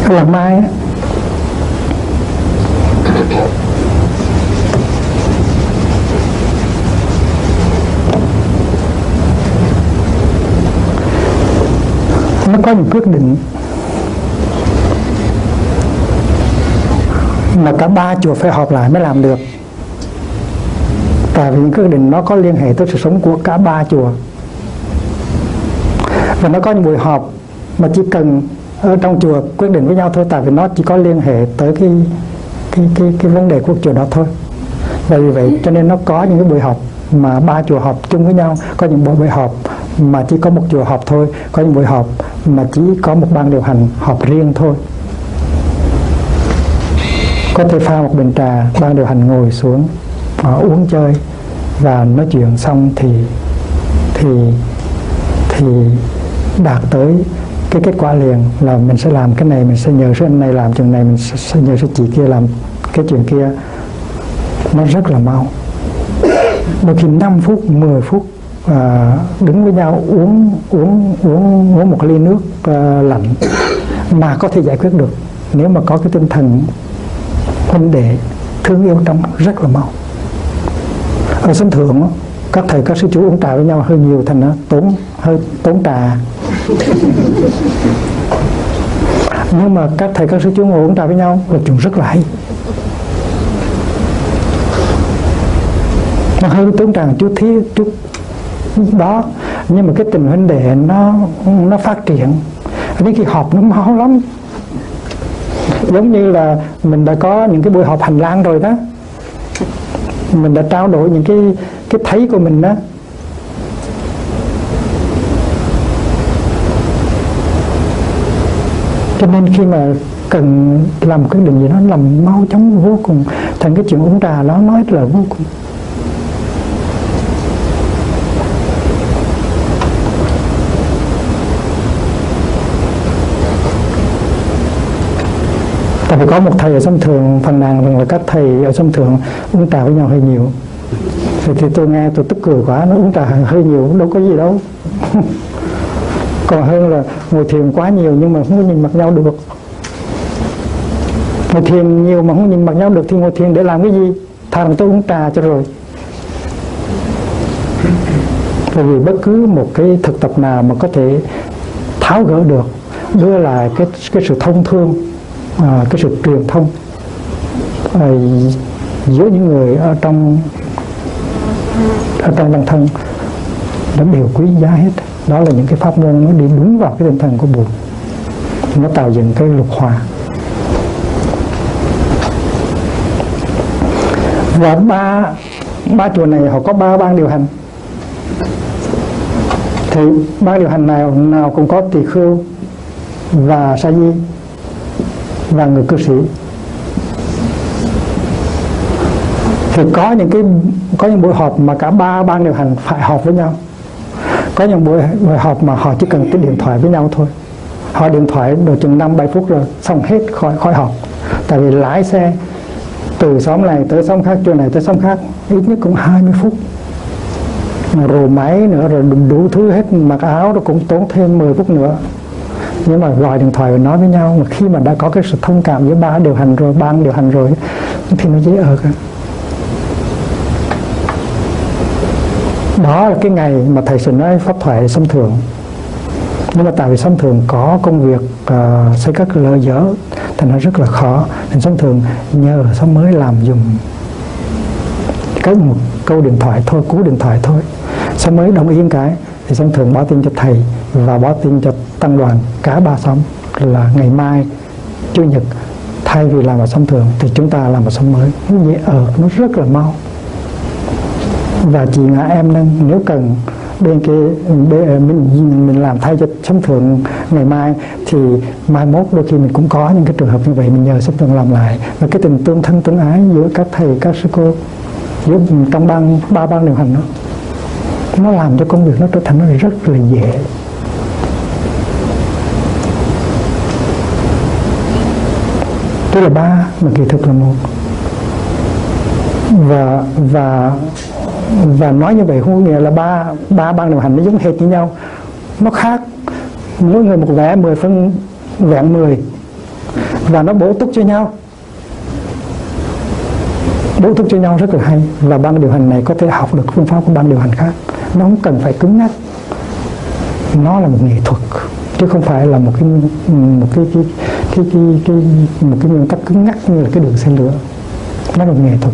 Làm mai nó có những quyết định mà cả ba chùa phải họp lại mới làm được. Tại vì những quyết định nó có liên hệ tới sự sống của cả ba chùa. Và nó có những buổi họp mà chỉ cần ở trong chùa quyết định với nhau thôi tại vì nó chỉ có liên hệ tới cái cái cái, cái vấn đề của chùa đó thôi. Và vì vậy cho nên nó có những cái buổi họp mà ba chùa họp chung với nhau. Có những buổi buổi họp mà chỉ có một chùa họp thôi. Có những buổi họp mà chỉ có một ban điều hành họp riêng thôi. Có thể pha một bình trà, ban điều hành ngồi xuống và uống chơi và nói chuyện xong thì thì thì đạt tới cái kết quả liền là mình sẽ làm cái này, mình sẽ nhờ số anh này làm chuyện này, mình sẽ nhờ số chị kia làm cái chuyện kia. Nó rất là mau. Đôi khi 5 phút 10 phút à, đứng với nhau uống uống uống uống một ly nước à, lạnh mà có thể giải quyết được. Nếu mà có cái tinh thần huynh đệ thương yêu trong rất là mau. Ở sân thượng các thầy các sư chú uống trà với nhau hơi nhiều thành nó tốn hơi tốn trà. Nhưng mà các thầy các sư chú ngồi uống trà với nhau là chuyện rất là hay. Nó hơi tốn trà chút thí chút đó, nhưng mà cái tình huynh đệ nó nó phát triển. Đến khi họp nó mau lắm. Giống như là mình đã có những cái buổi họp hành lang rồi đó. Mình đã trao đổi những cái cái thấy của mình đó. Cho nên khi mà cần làm quyết định gì đó làm mau chóng vô cùng. Thành cái chuyện uống trà nó nói là vô cùng. Tại vì có một thầy ở sông thường phần nàng rằng là các thầy ở sông thường uống trà với nhau hơi nhiều. Thì, thì tôi nghe tôi tức cười quá nó uống trà hơi nhiều đâu có gì đâu. Còn hơn là ngồi thiền quá nhiều nhưng mà không có nhìn mặt nhau được. Ngồi thiền nhiều mà không nhìn mặt nhau được thì ngồi thiền để làm cái gì? Thà rằng tôi uống trà cho rồi. Bởi vì bất cứ một cái thực tập nào mà có thể tháo gỡ được đưa lại cái cái sự thông thương à, cái sự truyền thông à, giữa những người ở trong ở trong bản thân nó đều quý giá hết. Đó là những cái pháp môn nó đi đúng vào cái tinh thần của buồn nó tạo dựng cái lục hòa. Và ba ba chùa này họ có ba ban điều hành. Thì ban điều hành nào nào cũng có tỳ khưu và sa di và người cư sĩ. Thì có những cái có những buổi họp mà cả ba ban điều hành phải họp với nhau. Có những buổi, buổi họp mà họ chỉ cần cái điện thoại với nhau thôi. Họ điện thoại được chừng năm bảy phút rồi xong hết khỏi khỏi họp. Tại vì lái xe từ xóm này tới xóm khác chỗ này tới xóm khác ít nhất cũng 20 phút. Rồi máy nữa rồi đủ, đủ thứ hết mặc áo nó cũng tốn thêm 10 phút nữa nhưng mà gọi điện thoại và nói với nhau mà khi mà đã có cái sự thông cảm giữa ba điều hành rồi ban điều hành rồi thì nó dễ ở cả đó là cái ngày mà thầy sẽ nói pháp thoại xâm thường. Nhưng mà tại vì sông thường có công việc uh, xây các lỡ dở thì nó rất là khó. Nên sông thường nhờ sông mới làm dùng cái một câu điện thoại thôi cú điện thoại thôi. Sông mới đồng ý cái thì sông thường báo tin cho thầy và báo tin cho tăng đoàn cả ba xóm là ngày mai, chủ nhật, thay vì làm ở sóng thường thì chúng ta làm ở sóng mới. Nó dễ ở nó rất là mau. Và chị ngã em nâng, nếu cần bên kia, bên mình mình làm thay cho sông thường ngày mai thì mai mốt đôi khi mình cũng có những cái trường hợp như vậy, mình nhờ sông thường làm lại. Và cái tình tương thân tương ái giữa các thầy, các sư cô, giữa trong ban, ba ban điều hành đó, nó làm cho công việc nó trở thành nó rất là dễ. Tức là ba, mà kỳ thực là một. Và và và nói như vậy không có nghĩa là ba ba ban điều hành nó giống hệt như nhau. Nó khác. Mỗi người một vẻ 10 phân vẹn 10 và nó bổ túc cho nhau. Bổ túc cho nhau rất là hay. Và ban điều hành này có thể học được phương pháp của ban điều hành khác. Nó không cần phải cứng nhắc. Nó là một nghệ thuật, chứ không phải là một cái một cái cái cái cái, cái một cái nguyên tắc cứng nhắc như là cái đường xe lửa. Nó là nghệ thuật.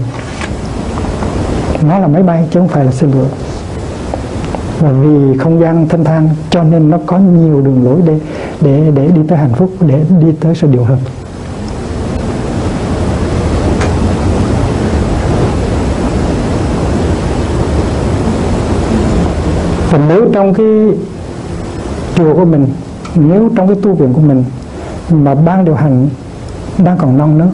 Nó là máy bay chứ không phải là xe lửa. Và vì không gian thanh thang cho nên nó có nhiều đường lối để để để đi tới hạnh phúc để đi tới sự điều hợp. Và nếu trong cái chùa của mình nếu trong cái tu viện của mình mà ban điều hành đang còn non nớt,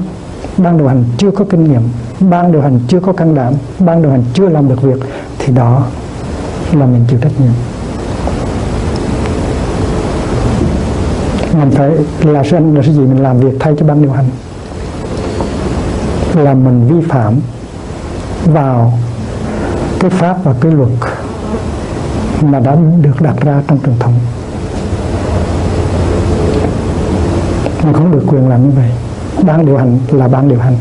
ban điều hành chưa có kinh nghiệm, ban điều hành chưa có can đảm, ban điều hành chưa làm được việc, thì đó là mình chịu trách nhiệm. Mình phải là sự là sự gì mình làm việc thay cho ban điều hành. Là mình vi phạm vào cái pháp và cái luật mà đã được đặt ra trong truyền thống. Mình không được quyền làm như vậy. Ban điều hành là ban điều hành.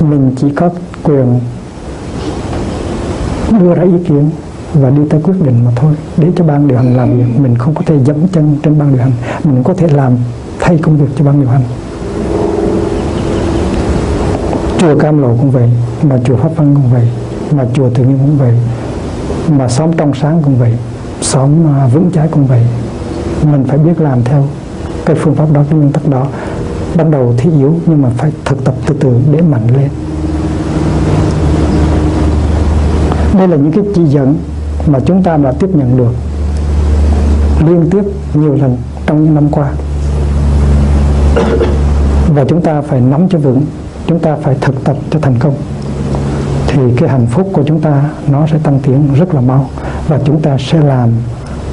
Mình chỉ có quyền đưa ra ý kiến và đi tới quyết định mà thôi. Để cho ban điều hành làm việc, mình không có thể dẫm chân trên ban điều hành. Mình có thể làm, thay công việc cho ban điều hành. Chùa Cam Lộ cũng vậy, mà chùa Pháp Văn cũng vậy, mà chùa Tự Nhiên cũng vậy, mà xóm trong sáng cũng vậy, xóm à, vững trái cũng vậy. Mình phải biết làm theo cái phương pháp đó cái nguyên tắc đó ban đầu thì yếu nhưng mà phải thực tập từ từ để mạnh lên. Đây là những cái chỉ dẫn mà chúng ta đã tiếp nhận được liên tiếp nhiều lần trong những năm qua. Và chúng ta phải nắm cho vững chúng ta phải thực tập cho thành công. Thì cái hạnh phúc của chúng ta nó sẽ tăng tiến rất là mau và chúng ta sẽ làm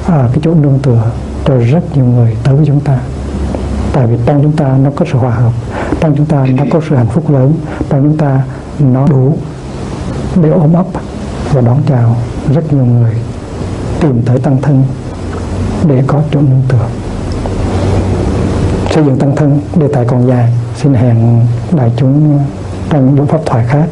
à, cái chỗ nương tựa cho rất nhiều người tới với chúng ta tại vì trong chúng ta nó có sự hòa hợp trong chúng ta nó có sự hạnh phúc lớn trong chúng ta nó đủ để ôm ấp và đón chào rất nhiều người, tìm tới tăng thân để có chỗ nương tựa. Xây dựng tăng thân đề tài còn dài, xin hẹn đại chúng trong những buổi pháp thoại khác.